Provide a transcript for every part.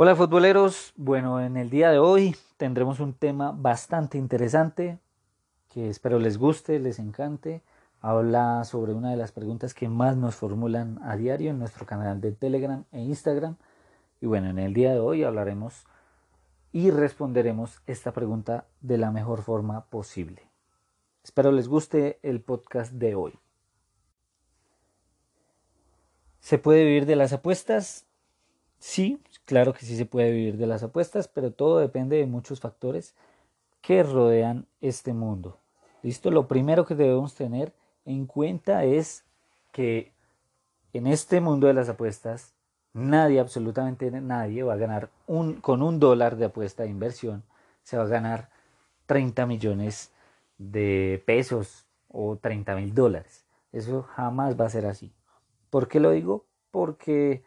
Hola futboleros, bueno, en el día de hoy tendremos un tema bastante interesante que espero les guste, les encante. Habla sobre una de las preguntas que más nos formulan a diario en nuestro canal de Telegram e Instagram. Y bueno, en el día de hoy hablaremos y responderemos esta pregunta de la mejor forma posible. Espero les guste el podcast de hoy. ¿Se puede vivir de las apuestas? Sí, claro que sí se puede vivir de las apuestas, pero todo depende de muchos factores que rodean este mundo. ¿Listo? Lo primero que debemos tener en cuenta es que en este mundo de las apuestas nadie, absolutamente nadie va a ganar un, con un dólar de apuesta de inversión, se va a ganar 30 millones de pesos o 30 mil dólares. Eso jamás va a ser así. ¿Por qué lo digo? Porque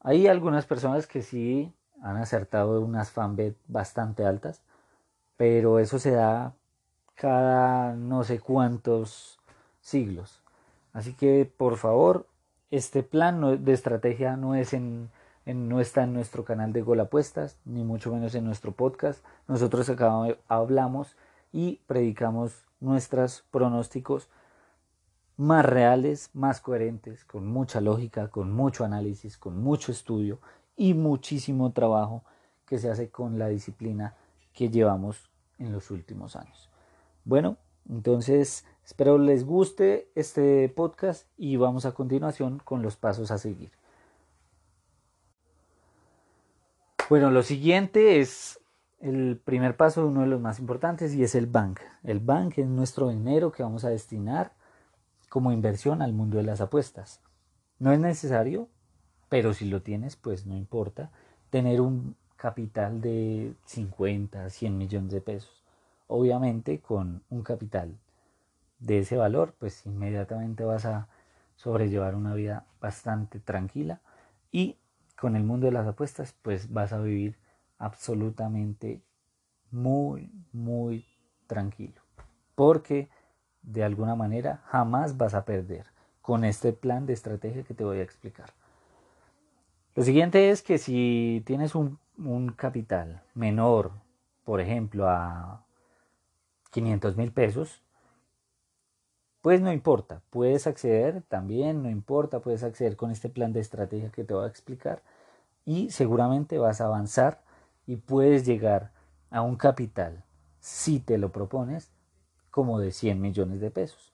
hay algunas personas que sí han acertado unas fanbet bastante altas, pero eso se da cada no sé cuántos siglos. Así que por favor, este plan de estrategia no es en, no está en nuestro canal de Gol Apuestas, ni mucho menos en nuestro podcast. Nosotros acá hablamos y predicamos nuestros pronósticos más reales, más coherentes, con mucha lógica, con mucho análisis, con mucho estudio y muchísimo trabajo que se hace con la disciplina que llevamos en los últimos años. Bueno, entonces espero les guste este podcast y vamos a continuación con los pasos a seguir. Bueno, lo siguiente es el primer paso, uno de los más importantes, y es el bank. El bank es nuestro dinero que vamos a destinar como inversión al mundo de las apuestas. No es necesario, pero si lo tienes, pues no importa, tener un capital de 50, 100 millones de pesos. Obviamente con un capital de ese valor, pues inmediatamente vas a sobrellevar una vida bastante tranquila y con el mundo de las apuestas, pues vas a vivir absolutamente muy, muy tranquilo. Porque de alguna manera jamás vas a perder con este plan de estrategia que te voy a explicar. Lo siguiente es que si tienes un, capital menor, por ejemplo, a 500 mil pesos, pues no importa, puedes acceder también, no importa, puedes acceder con este plan de estrategia que te voy a explicar y seguramente vas a avanzar y puedes llegar a un capital, si te lo propones, como de 100 millones de pesos.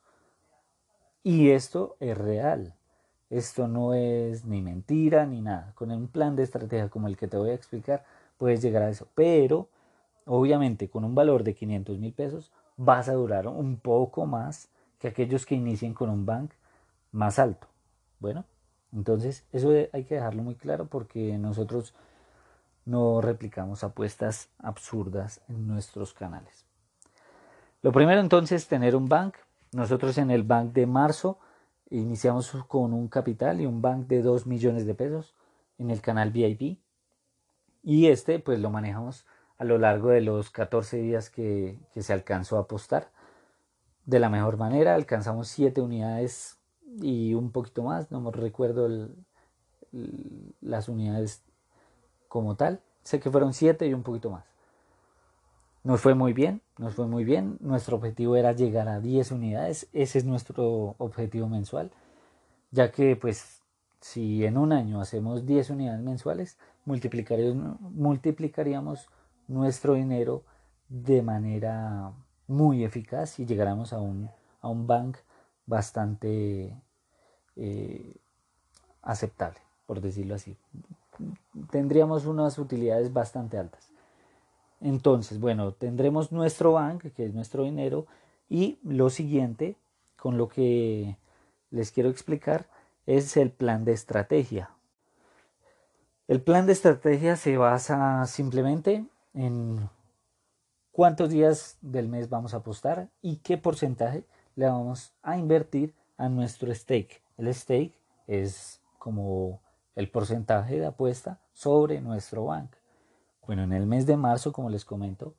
Y esto es real. Esto no es ni mentira ni nada. Con un plan de estrategia como el que te voy a explicar, puedes llegar a eso. Pero, obviamente, con un valor de 500 mil pesos, vas a durar un poco más que aquellos que inicien con un bank más alto. Bueno, entonces eso hay que dejarlo muy claro porque nosotros no replicamos apuestas absurdas en nuestros canales. Lo primero entonces tener un bank. Nosotros en el bank de marzo iniciamos con un capital y un bank de 2 millones de pesos en el canal VIP. Y este pues lo manejamos a lo largo de los 14 días que, se alcanzó a apostar. De la mejor manera alcanzamos 7 unidades y un poquito más, no me recuerdo las unidades como tal. Sé que fueron 7 y un poquito más. Nos fue muy bien, nos fue muy bien. Nuestro objetivo era llegar a 10 unidades. Ese es nuestro objetivo mensual. Ya que pues si en un año hacemos 10 unidades mensuales, multiplicaríamos, multiplicaríamos nuestro dinero de manera muy eficaz y llegáramos a un, a un bank bastante eh, aceptable, por decirlo así. Tendríamos unas utilidades bastante altas. Entonces, bueno, tendremos nuestro bank, que es nuestro dinero, y lo siguiente, con lo que les quiero explicar, es el plan de estrategia. El plan de estrategia se basa simplemente en cuántos días del mes vamos a apostar y qué porcentaje le vamos a invertir a nuestro stake. El stake es como el porcentaje de apuesta sobre nuestro bank. Bueno, en el mes de marzo, como les comento,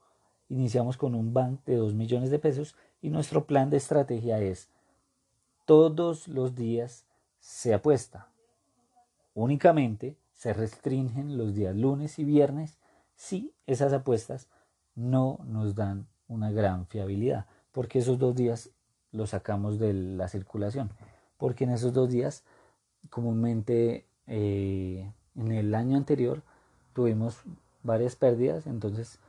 iniciamos con un bank de 2 millones de pesos y nuestro plan de estrategia es todos los días se apuesta. Únicamente se restringen los días lunes y viernes si esas apuestas no nos dan una gran fiabilidad, porque esos dos días los sacamos de la circulación, porque en esos dos días comúnmente eh, en el año anterior tuvimos varias pérdidas, entonces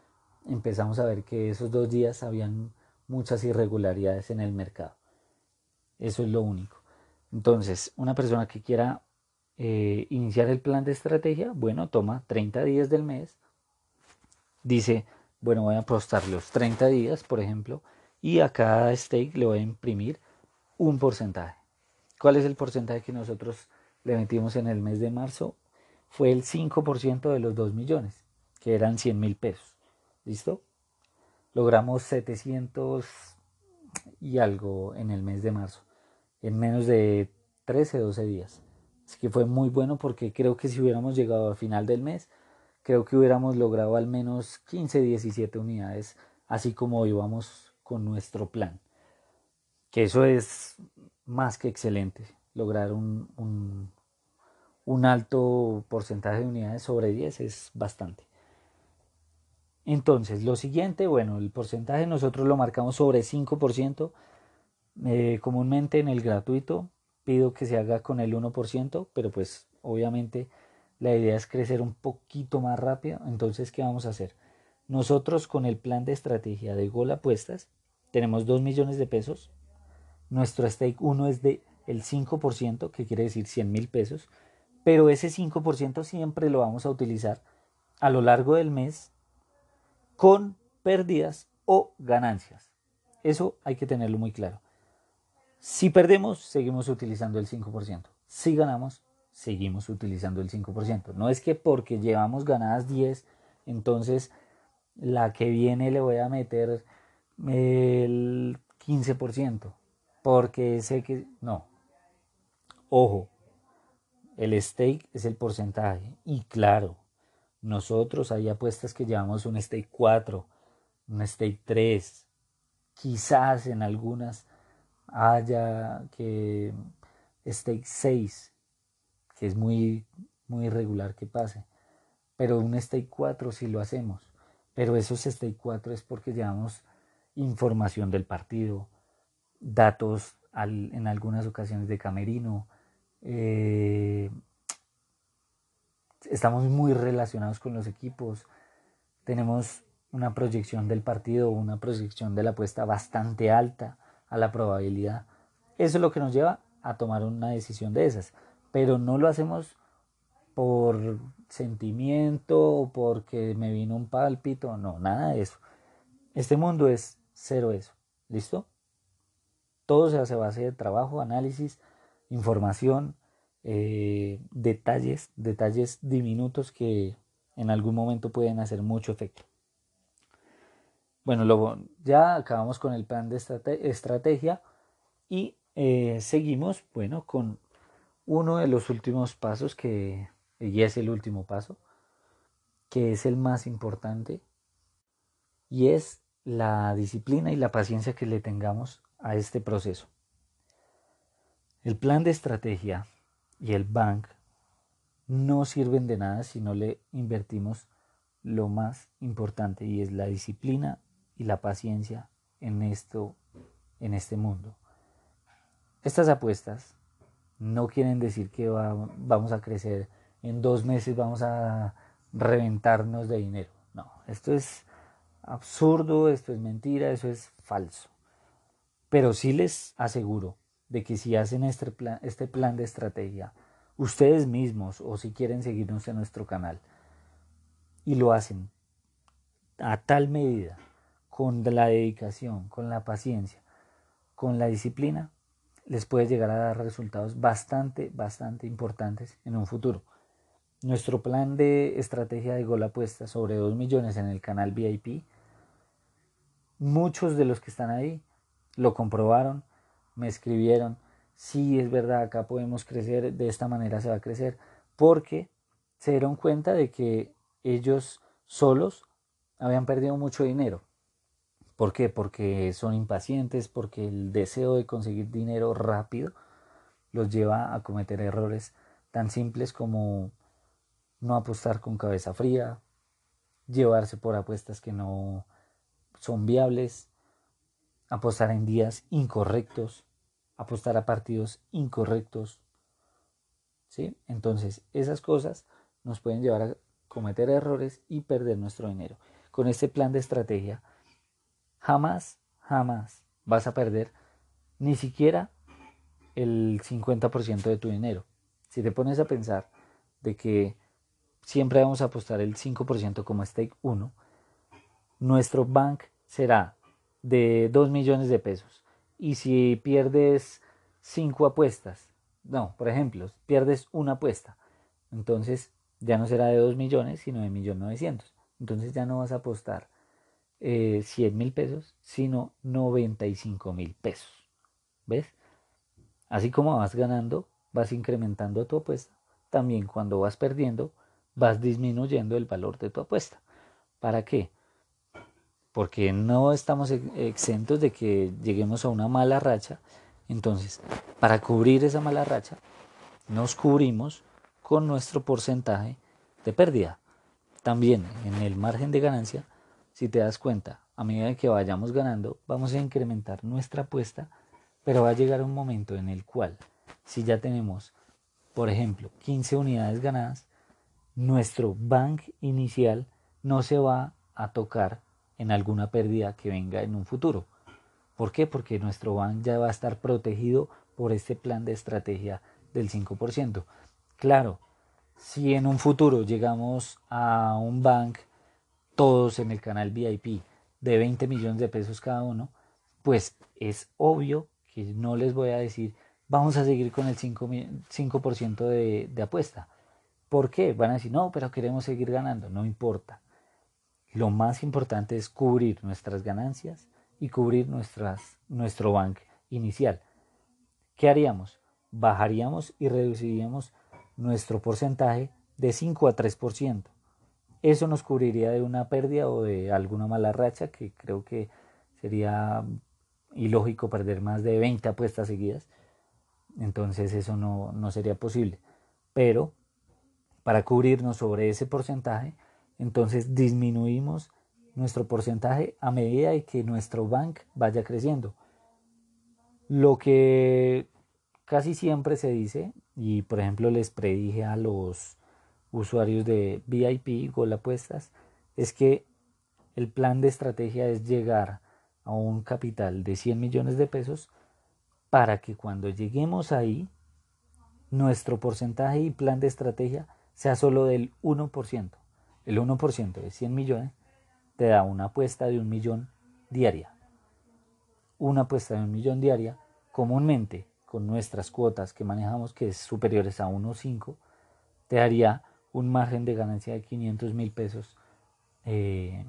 empezamos a ver que esos dos días habían muchas irregularidades en el mercado. Eso es lo único. Entonces, una persona que quiera eh, iniciar el plan de estrategia, bueno, toma 30 días del mes, dice, bueno, voy a apostar los 30 días, por ejemplo, y a cada stake le voy a imprimir un porcentaje. ¿Cuál es el porcentaje que nosotros le metimos en el mes de marzo? Fue el 5% de los 2 millones, que eran 100 mil pesos. ¿Listo? Logramos 700 y algo en el mes de marzo, en menos de 13, 12 días. Así que fue muy bueno porque creo que si hubiéramos llegado al final del mes, creo que hubiéramos logrado al menos 15, 17 unidades, así como íbamos con nuestro plan. Que eso es más que excelente, lograr un, un, un alto porcentaje de unidades sobre 10 es bastante. Entonces, lo siguiente, bueno, el porcentaje nosotros lo marcamos sobre 5%. Eh, comúnmente en el gratuito pido que se haga con el 1%, pero pues obviamente la idea es crecer un poquito más rápido. Entonces, ¿qué vamos a hacer? Nosotros con el plan de estrategia de Gol Apuestas tenemos 2 millones de pesos. Nuestro stake 1 es de el 5%, que quiere decir 100 mil pesos. Pero ese 5% siempre lo vamos a utilizar a lo largo del mes con pérdidas o ganancias. Eso hay que tenerlo muy claro. Si perdemos, seguimos utilizando el 5%. Si ganamos, seguimos utilizando el 5%. No es que porque llevamos ganadas 10, entonces la que viene le voy a meter el 15%. Porque sé que... No. Ojo. El stake es el porcentaje. Y claro, nosotros hay apuestas que llevamos un stake 4, un stake 3, quizás en algunas haya que stake 6, que es muy, muy irregular que pase, pero un stake 4 sí lo hacemos, pero esos stake 4 es porque llevamos información del partido, datos en algunas ocasiones de camerino, eh, estamos muy relacionados con los equipos, tenemos una proyección del partido, una proyección de la apuesta bastante alta a la probabilidad. Eso es lo que nos lleva a tomar una decisión de esas, pero no lo hacemos por sentimiento o porque me vino un pálpito, no, nada de eso. Este mundo es cero eso, ¿listo? Todo se hace a base de trabajo, análisis, información, eh, detalles, detalles diminutos que en algún momento pueden hacer mucho efecto. Bueno, luego ya acabamos con el plan de estrategia y eh, seguimos, bueno, con uno de los últimos pasos que, y es el último paso, que es el más importante, y es la disciplina y la paciencia que le tengamos a este proceso. El plan de estrategia y el bank no sirven de nada si no le invertimos lo más importante y es la disciplina y la paciencia en esto en este mundo. Estas apuestas no quieren decir que vamos a crecer en dos meses vamos a reventarnos de dinero. No, esto es absurdo, esto es mentira, eso es falso. Pero sí les aseguro de que si hacen este plan, este plan de estrategia, ustedes mismos o si quieren seguirnos en nuestro canal y lo hacen a tal medida, con la dedicación, con la paciencia, con la disciplina, les puede llegar a dar resultados bastante, bastante importantes en un futuro. Nuestro plan de estrategia de gol apuesta sobre 2 millones en el canal VIP, muchos de los que están ahí lo comprobaron, me escribieron, sí es verdad, acá podemos crecer, de esta manera se va a crecer, porque se dieron cuenta de que ellos solos habían perdido mucho dinero. ¿Por qué? Porque son impacientes, porque el deseo de conseguir dinero rápido los lleva a cometer errores tan simples como no apostar con cabeza fría, llevarse por apuestas que no son viables, apostar en días incorrectos, apostar a partidos incorrectos. ¿Sí? Entonces, esas cosas nos pueden llevar a cometer errores y perder nuestro dinero. Con este plan de estrategia, jamás, jamás vas a perder ni siquiera el 50% de tu dinero. Si te pones a pensar de que siempre vamos a apostar el 5% como stake 1, nuestro bank será de 2 millones de pesos. Y si pierdes 5 apuestas, no, por ejemplo, pierdes una apuesta, entonces ya no será de 2 millones, sino de 1.900.000. Entonces ya no vas a apostar eh, 100 mil pesos, sino 95 mil pesos. ¿Ves? Así como vas ganando, vas incrementando tu apuesta. También cuando vas perdiendo, vas disminuyendo el valor de tu apuesta. ¿Para qué? Porque no estamos exentos de que lleguemos a una mala racha. Entonces, para cubrir esa mala racha, nos cubrimos con nuestro porcentaje de pérdida. También en el margen de ganancia, si te das cuenta, a medida que vayamos ganando, vamos a incrementar nuestra apuesta, pero va a llegar un momento en el cual, si ya tenemos, por ejemplo, 15 unidades ganadas, nuestro bank inicial no se va a tocar en alguna pérdida que venga en un futuro. ¿Por qué? Porque nuestro bank ya va a estar protegido por este plan de estrategia del 5%. Claro, si en un futuro llegamos a un bank, todos en el canal VIP, de 20 millones de pesos cada uno, pues es obvio que no les voy a decir, vamos a seguir con el 5%, de, de apuesta ¿Por qué? Van a decir, no, pero queremos seguir ganando. No importa. Lo más importante es cubrir nuestras ganancias y cubrir nuestro bank inicial. ¿Qué haríamos? Bajaríamos y reduciríamos nuestro porcentaje de 5 a 3%. Eso nos cubriría de una pérdida o de alguna mala racha, que creo que sería ilógico perder más de 20 apuestas seguidas. Entonces eso no, no sería posible. Pero para cubrirnos sobre ese porcentaje, entonces disminuimos nuestro porcentaje a medida de que nuestro bank vaya creciendo. Lo que casi siempre se dice, y por ejemplo les predije a los usuarios de VIP, Gol Apuestas, es que el plan de estrategia es llegar a un capital de 100 millones de pesos para que cuando lleguemos ahí, nuestro porcentaje y plan de estrategia sea solo del 1%. El 1% de 100 millones te da una apuesta de un millón diaria. Una apuesta de un millón diaria, comúnmente con nuestras cuotas que manejamos, que es superiores a 1.5, te daría un margen de ganancia de 500 mil pesos eh,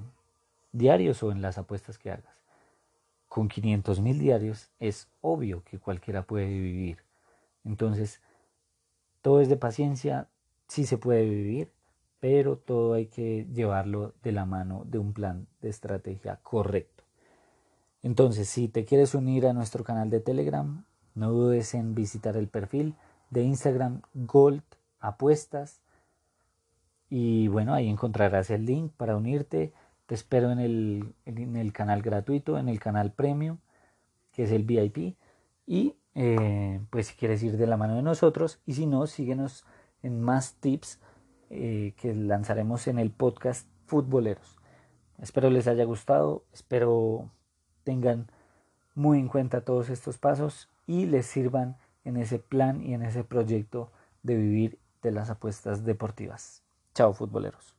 diarios o en las apuestas que hagas. Con 500 mil diarios es obvio que cualquiera puede vivir. Entonces, todo es de paciencia, sí se puede vivir, pero todo hay que llevarlo de la mano de un plan de estrategia correcto. Entonces, si te quieres unir a nuestro canal de Telegram, no dudes en visitar el perfil de Instagram Gold Apuestas. Y bueno, ahí encontrarás el link para unirte. Te espero en el, en el canal gratuito, en el canal premium, que es el VIP. Y eh, pues si quieres ir de la mano de nosotros, y si no, síguenos en más tips eh, que lanzaremos en el podcast Futboleros. Espero les haya gustado, espero tengan muy en cuenta todos estos pasos y les sirvan en ese plan y en ese proyecto de vivir de las apuestas deportivas. Chao futboleros.